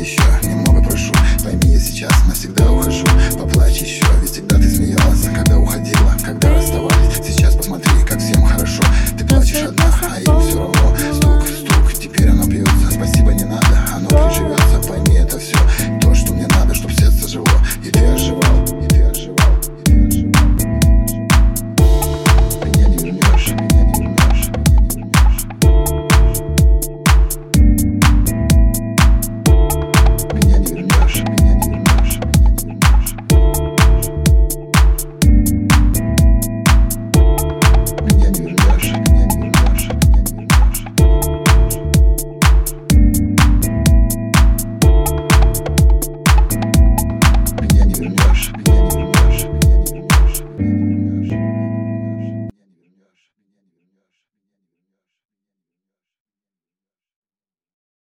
еще Немного прошу, пойми я сейчас навсегда ухожу. Поплачь еще,